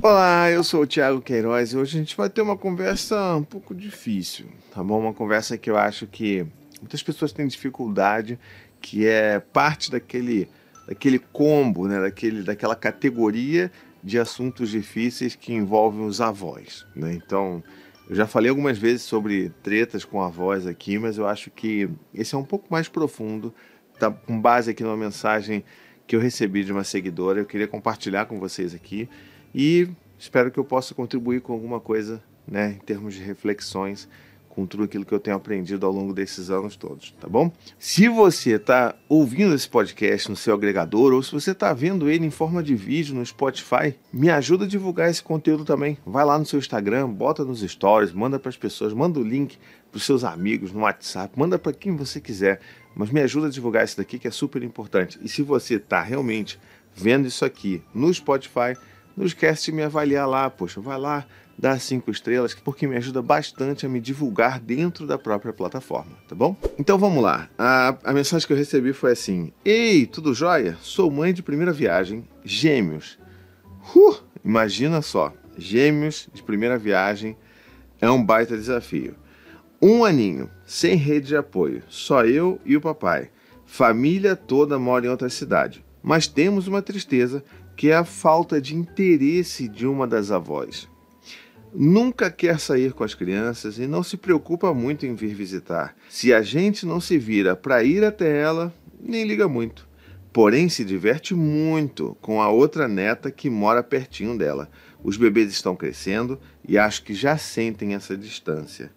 Olá, eu sou o Thiago Queiroz e hoje a gente vai ter uma conversa um pouco difícil, tá bom? Uma conversa que eu acho que muitas pessoas têm dificuldade, que é parte daquele, daquele combo, né? daquele, daquela categoria de assuntos difíceis que envolvem os avós, né? Então, eu já falei algumas vezes sobre tretas com avós aqui, mas eu acho que esse é um pouco mais profundo, tá com base aqui numa mensagem que eu recebi de uma seguidora, eu queria compartilhar com vocês aqui e espero que eu possa contribuir com alguma coisa, né, em termos de reflexões com tudo aquilo que eu tenho aprendido ao longo desses anos todos, tá bom? Se você está ouvindo esse podcast no seu agregador ou se você está vendo ele em forma de vídeo no Spotify, me ajuda a divulgar esse conteúdo também. Vai lá no seu Instagram, bota nos stories, manda para as pessoas, manda o link para os seus amigos no WhatsApp, manda para quem você quiser, mas me ajuda a divulgar isso daqui que é super importante. E se você está realmente vendo isso aqui no Spotify, não esquece de me avaliar lá, poxa, vai lá, dá cinco estrelas, porque me ajuda bastante a me divulgar dentro da própria plataforma, tá bom? Então vamos lá. A, a mensagem que eu recebi foi assim: Ei, tudo jóia? Sou mãe de primeira viagem, gêmeos. Uh, imagina só, gêmeos de primeira viagem é um baita desafio. Um aninho, sem rede de apoio, só eu e o papai. Família toda mora em outra cidade. Mas temos uma tristeza que é a falta de interesse de uma das avós. Nunca quer sair com as crianças e não se preocupa muito em vir visitar. Se a gente não se vira para ir até ela, nem liga muito. Porém, se diverte muito com a outra neta que mora pertinho dela. Os bebês estão crescendo e acho que já sentem essa distância.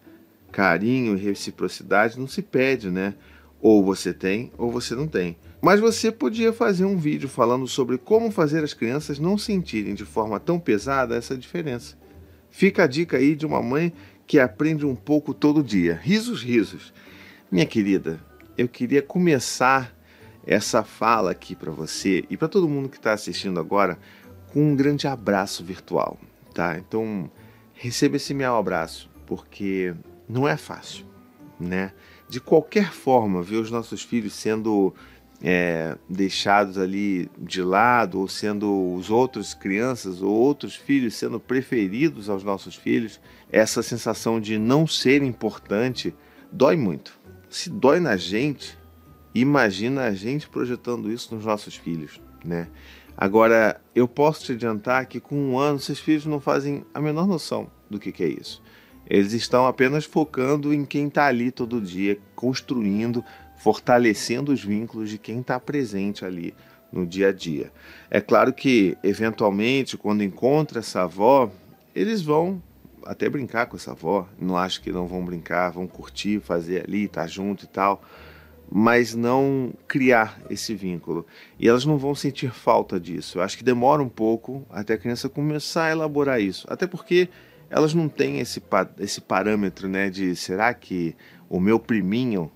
Carinho e reciprocidade não se pede, né? Ou você tem ou você não tem. Mas você podia fazer um vídeo falando sobre como fazer as crianças não sentirem de forma tão pesada essa diferença. Fica a dica aí de uma mãe que aprende um pouco todo dia. Risos, risos. Minha querida, eu queria começar essa fala aqui para você e para todo mundo que está assistindo agora com um grande abraço virtual, tá? Então, receba esse meu abraço, porque não é fácil, né? De qualquer forma, ver os nossos filhos sendo é, deixados ali de lado, ou sendo os outros crianças ou outros filhos sendo preferidos aos nossos filhos, essa sensação de não ser importante dói muito. Se dói na gente, imagina a gente projetando isso nos nossos filhos, né? Agora, eu posso te adiantar que com um ano, seus filhos não fazem a menor noção do que, que é isso. Eles estão apenas focando em quem está ali todo dia, construindo fortalecendo os vínculos de quem está presente ali no dia a dia. É claro que, eventualmente, quando encontra essa avó, eles vão até brincar com essa avó. Não acho que não vão brincar, vão curtir, fazer ali, estar tá junto e tal, mas não criar esse vínculo. E elas não vão sentir falta disso. Eu acho que demora um pouco até a criança começar a elaborar isso. Até porque elas não têm esse, esse parâmetro né, de será que o meu priminho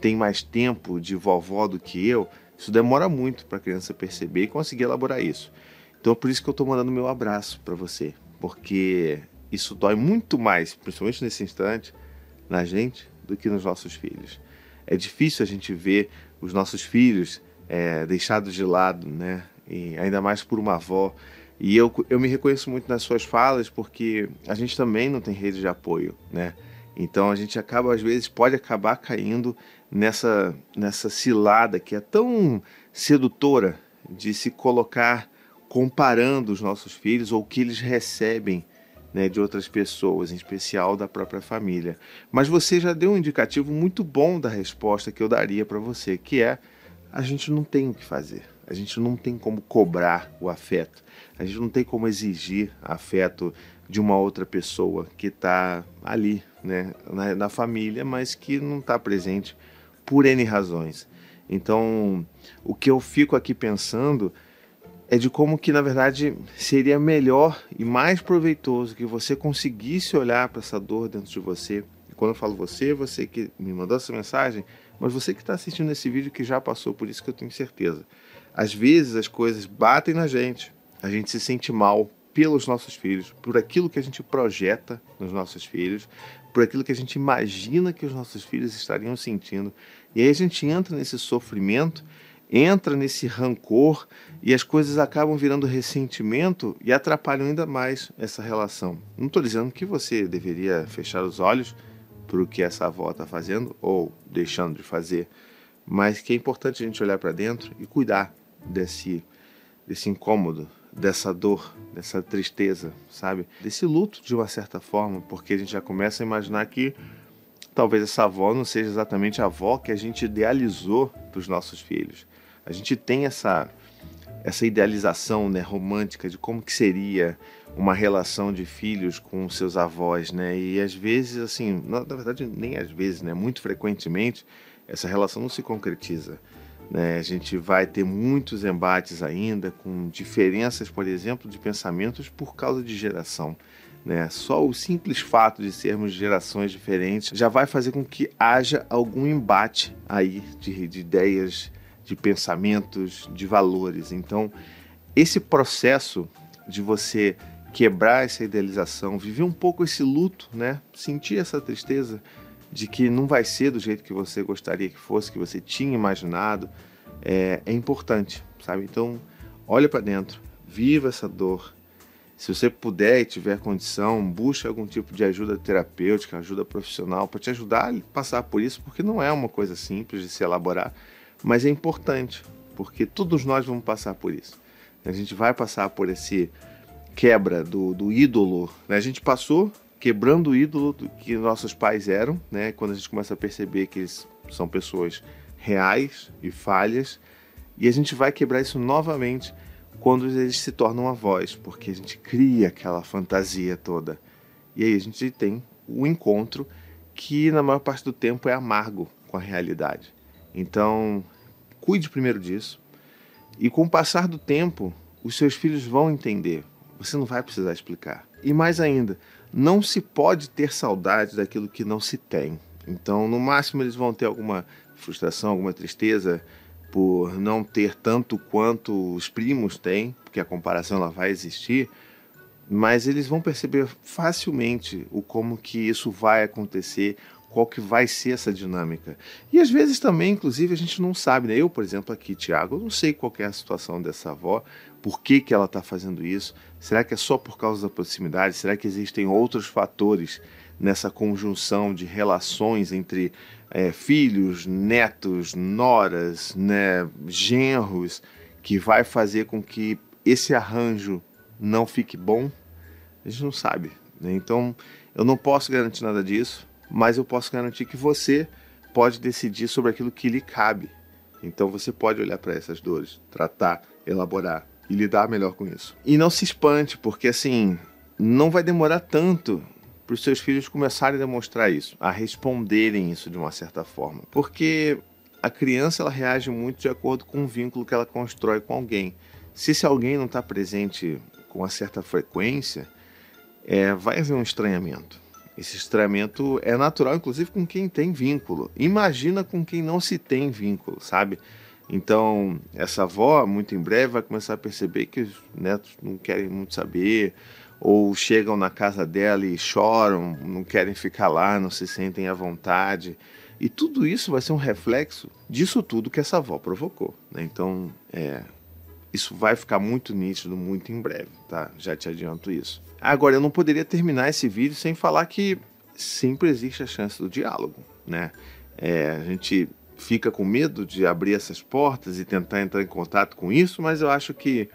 tem mais tempo de vovó do que eu, isso demora muito para a criança perceber e conseguir elaborar isso. Então é por isso que eu estou mandando meu abraço para você, porque isso dói muito mais, principalmente nesse instante, na gente do que nos nossos filhos. É difícil a gente ver os nossos filhos é, deixados de lado, né? E ainda mais por uma avó. E eu, eu me reconheço muito nas suas falas porque a gente também não tem rede de apoio, né? Então a gente acaba, às vezes, pode acabar caindo nessa, nessa cilada que é tão sedutora de se colocar comparando os nossos filhos ou o que eles recebem né, de outras pessoas, em especial da própria família. Mas você já deu um indicativo muito bom da resposta que eu daria para você, que é a gente não tem o que fazer. A gente não tem como cobrar o afeto. A gente não tem como exigir afeto de uma outra pessoa que está ali, né, na, na, família, mas que não está presente por N razões. Então, o que eu fico aqui pensando é de como que, na verdade, seria melhor e mais proveitoso que você conseguisse olhar para essa dor dentro de você. E quando eu falo você, você que me mandou essa mensagem, mas você que está assistindo esse vídeo que já passou por isso que eu tenho certeza. Às vezes as coisas batem na gente, a gente se sente mal pelos nossos filhos, por aquilo que a gente projeta nos nossos filhos, por aquilo que a gente imagina que os nossos filhos estariam sentindo. E aí a gente entra nesse sofrimento entra nesse rancor e as coisas acabam virando ressentimento e atrapalham ainda mais essa relação. Não estou dizendo que você deveria fechar os olhos para o que essa avó está fazendo ou deixando de fazer, mas que é importante a gente olhar para dentro e cuidar desse, desse incômodo, dessa dor, dessa tristeza, sabe? Desse luto de uma certa forma, porque a gente já começa a imaginar que talvez essa avó não seja exatamente a avó que a gente idealizou para os nossos filhos. A gente tem essa essa idealização né, romântica de como que seria uma relação de filhos com seus avós, né? E às vezes, assim, na, na verdade nem às vezes, né? Muito frequentemente essa relação não se concretiza. Né? A gente vai ter muitos embates ainda com diferenças, por exemplo, de pensamentos por causa de geração. Né? Só o simples fato de sermos gerações diferentes já vai fazer com que haja algum embate aí de, de ideias, de pensamentos, de valores. Então, esse processo de você quebrar essa idealização, viver um pouco esse luto, né? Sentir essa tristeza de que não vai ser do jeito que você gostaria que fosse, que você tinha imaginado, é, é importante, sabe? Então, olha para dentro, viva essa dor, se você puder e tiver condição, busque algum tipo de ajuda terapêutica, ajuda profissional para te ajudar a passar por isso, porque não é uma coisa simples de se elaborar, mas é importante, porque todos nós vamos passar por isso. A gente vai passar por esse quebra do, do ídolo. Né? A gente passou quebrando o ídolo do que nossos pais eram, né? quando a gente começa a perceber que eles são pessoas reais e falhas, e a gente vai quebrar isso novamente quando eles se tornam avós, porque a gente cria aquela fantasia toda. E aí a gente tem o encontro que na maior parte do tempo é amargo com a realidade. Então, cuide primeiro disso. E com o passar do tempo, os seus filhos vão entender. Você não vai precisar explicar. E mais ainda, não se pode ter saudade daquilo que não se tem. Então, no máximo, eles vão ter alguma frustração, alguma tristeza por não ter tanto quanto os primos têm, porque a comparação ela vai existir, mas eles vão perceber facilmente o como que isso vai acontecer, qual que vai ser essa dinâmica. E às vezes também, inclusive, a gente não sabe, né? Eu, por exemplo, aqui, Tiago, eu não sei qual é a situação dessa avó, por que, que ela está fazendo isso, será que é só por causa da proximidade, será que existem outros fatores nessa conjunção de relações entre é, filhos, netos, noras, né, genros, que vai fazer com que esse arranjo não fique bom, a gente não sabe. Né? Então, eu não posso garantir nada disso, mas eu posso garantir que você pode decidir sobre aquilo que lhe cabe. Então, você pode olhar para essas dores, tratar, elaborar e lidar melhor com isso. E não se espante, porque assim, não vai demorar tanto para os seus filhos começarem a demonstrar isso, a responderem isso de uma certa forma. Porque a criança ela reage muito de acordo com o vínculo que ela constrói com alguém. Se esse alguém não está presente com uma certa frequência, é, vai haver um estranhamento. Esse estranhamento é natural, inclusive, com quem tem vínculo. Imagina com quem não se tem vínculo, sabe? Então, essa avó, muito em breve, vai começar a perceber que os netos não querem muito saber, ou chegam na casa dela e choram, não querem ficar lá, não se sentem à vontade. E tudo isso vai ser um reflexo disso tudo que essa avó provocou. Né? Então, é, isso vai ficar muito nítido muito em breve, tá? Já te adianto isso. Agora, eu não poderia terminar esse vídeo sem falar que sempre existe a chance do diálogo, né? É, a gente fica com medo de abrir essas portas e tentar entrar em contato com isso, mas eu acho que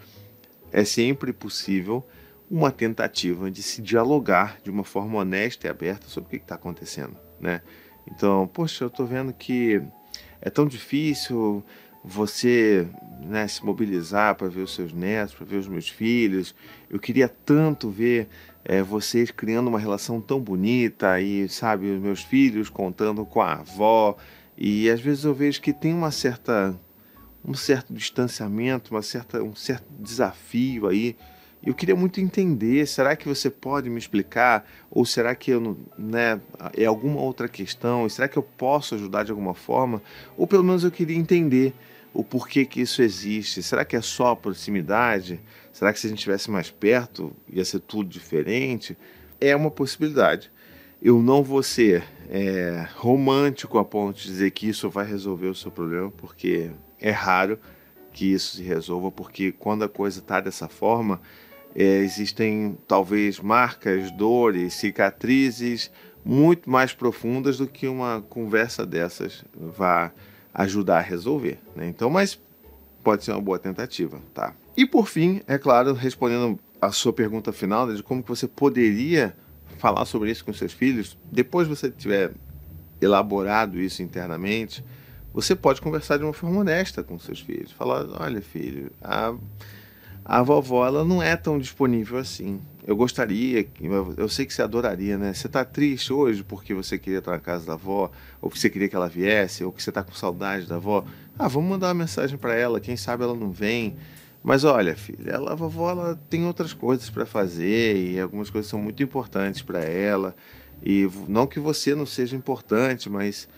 é sempre possível uma tentativa de se dialogar de uma forma honesta e aberta sobre o que está acontecendo, né? Então, poxa, eu estou vendo que é tão difícil você né, se mobilizar para ver os seus netos, para ver os meus filhos. Eu queria tanto ver é, vocês criando uma relação tão bonita e, sabe, os meus filhos contando com a avó. E às vezes eu vejo que tem uma certa, um certo distanciamento, uma certa, um certo desafio aí eu queria muito entender, será que você pode me explicar? Ou será que eu, né, é alguma outra questão? Será que eu posso ajudar de alguma forma? Ou pelo menos eu queria entender o porquê que isso existe. Será que é só a proximidade? Será que se a gente estivesse mais perto ia ser tudo diferente? É uma possibilidade. Eu não vou ser é, romântico a ponto de dizer que isso vai resolver o seu problema, porque é raro que isso se resolva, porque quando a coisa está dessa forma, é, existem talvez marcas, dores, cicatrizes muito mais profundas do que uma conversa dessas vá ajudar a resolver. Né? Então, mas pode ser uma boa tentativa, tá? E por fim, é claro, respondendo a sua pergunta final né, de como que você poderia falar sobre isso com seus filhos, depois você tiver elaborado isso internamente, você pode conversar de uma forma honesta com seus filhos. Falar, olha filho, a, a vovó ela não é tão disponível assim. Eu gostaria, eu sei que você adoraria, né? Você está triste hoje porque você queria estar na casa da avó, ou que você queria que ela viesse, ou que você está com saudade da avó. Ah, vamos mandar uma mensagem para ela, quem sabe ela não vem. Mas olha, filha, ela, a vovó ela tem outras coisas para fazer e algumas coisas são muito importantes para ela. E não que você não seja importante, mas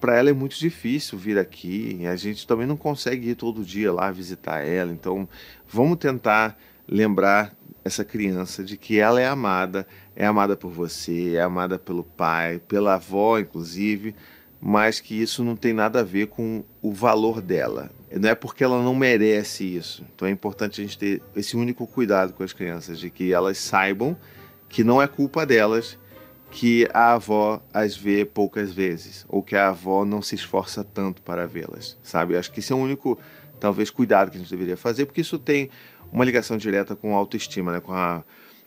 para ela é muito difícil vir aqui. A gente também não consegue ir todo dia lá visitar ela. Então, vamos tentar lembrar essa criança de que ela é amada, é amada por você, é amada pelo pai, pela avó, inclusive, mas que isso não tem nada a ver com o valor dela. Não é porque ela não merece isso. Então é importante a gente ter esse único cuidado com as crianças, de que elas saibam que não é culpa delas que a avó as vê poucas vezes, ou que a avó não se esforça tanto para vê-las, sabe? Acho que esse é o único, talvez, cuidado que a gente deveria fazer, porque isso tem uma ligação direta com a autoestima, né? com, a,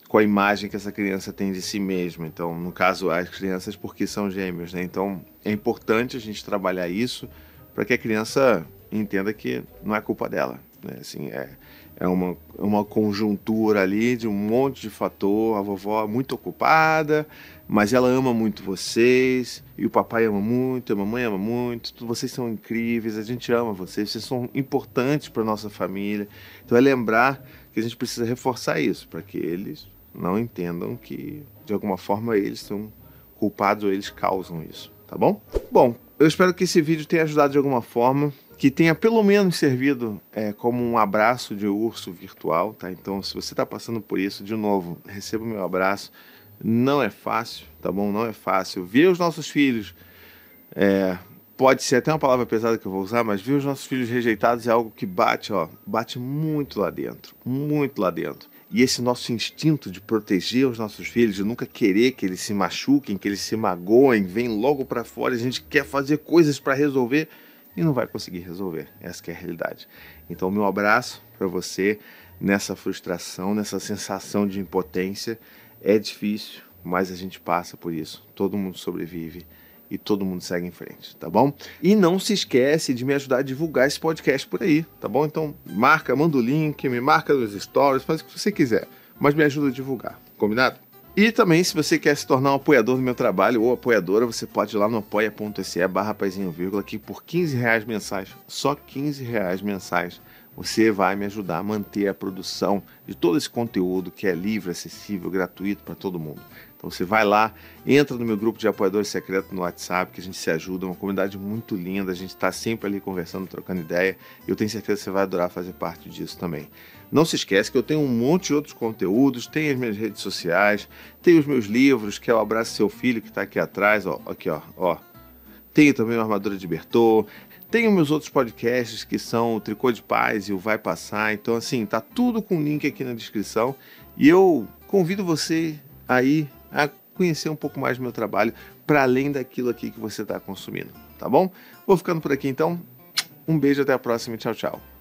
com a imagem que essa criança tem de si mesma. Então, no caso, as crianças, porque são gêmeos, né? Então, é importante a gente trabalhar isso para que a criança entenda que não é culpa dela, né? Assim, é, é uma, uma conjuntura ali de um monte de fator. A vovó é muito ocupada, mas ela ama muito vocês, e o papai ama muito, a mamãe ama muito, vocês são incríveis, a gente ama vocês, vocês são importantes para nossa família. Então é lembrar que a gente precisa reforçar isso, para que eles não entendam que de alguma forma eles são culpados ou eles causam isso, tá bom? Bom, eu espero que esse vídeo tenha ajudado de alguma forma, que tenha pelo menos servido é, como um abraço de urso virtual, tá? Então, se você está passando por isso, de novo, receba o meu abraço. Não é fácil, tá bom? Não é fácil. Ver os nossos filhos, é, pode ser até uma palavra pesada que eu vou usar, mas ver os nossos filhos rejeitados é algo que bate, ó, bate muito lá dentro, muito lá dentro. E esse nosso instinto de proteger os nossos filhos, de nunca querer que eles se machuquem, que eles se magoem, vem logo para fora. A gente quer fazer coisas para resolver e não vai conseguir resolver. Essa é a realidade. Então, meu abraço para você nessa frustração, nessa sensação de impotência. É difícil, mas a gente passa por isso. Todo mundo sobrevive e todo mundo segue em frente, tá bom? E não se esquece de me ajudar a divulgar esse podcast por aí, tá bom? Então, marca, manda o link, me marca nos stories, faz o que você quiser, mas me ajuda a divulgar, combinado? E também, se você quer se tornar um apoiador do meu trabalho ou apoiadora, você pode ir lá no apoia.se barra vírgula, que por 15 reais mensais, só 15 reais mensais, você vai me ajudar a manter a produção de todo esse conteúdo que é livre, acessível, gratuito para todo mundo. Então você vai lá, entra no meu grupo de apoiadores secreto no WhatsApp, que a gente se ajuda, uma comunidade muito linda, a gente está sempre ali conversando, trocando ideia, e eu tenho certeza que você vai adorar fazer parte disso também. Não se esquece que eu tenho um monte de outros conteúdos, tem as minhas redes sociais, tem os meus livros, que é o Abraço Seu Filho, que está aqui atrás, ó, aqui ó, ó. Tenho também o Armadura de Bertô, tenho meus outros podcasts que são o Tricô de Paz e o Vai Passar. Então, assim, tá tudo com link aqui na descrição. E eu convido você aí a conhecer um pouco mais do meu trabalho para além daquilo aqui que você está consumindo, tá bom? Vou ficando por aqui então. Um beijo, até a próxima e tchau, tchau.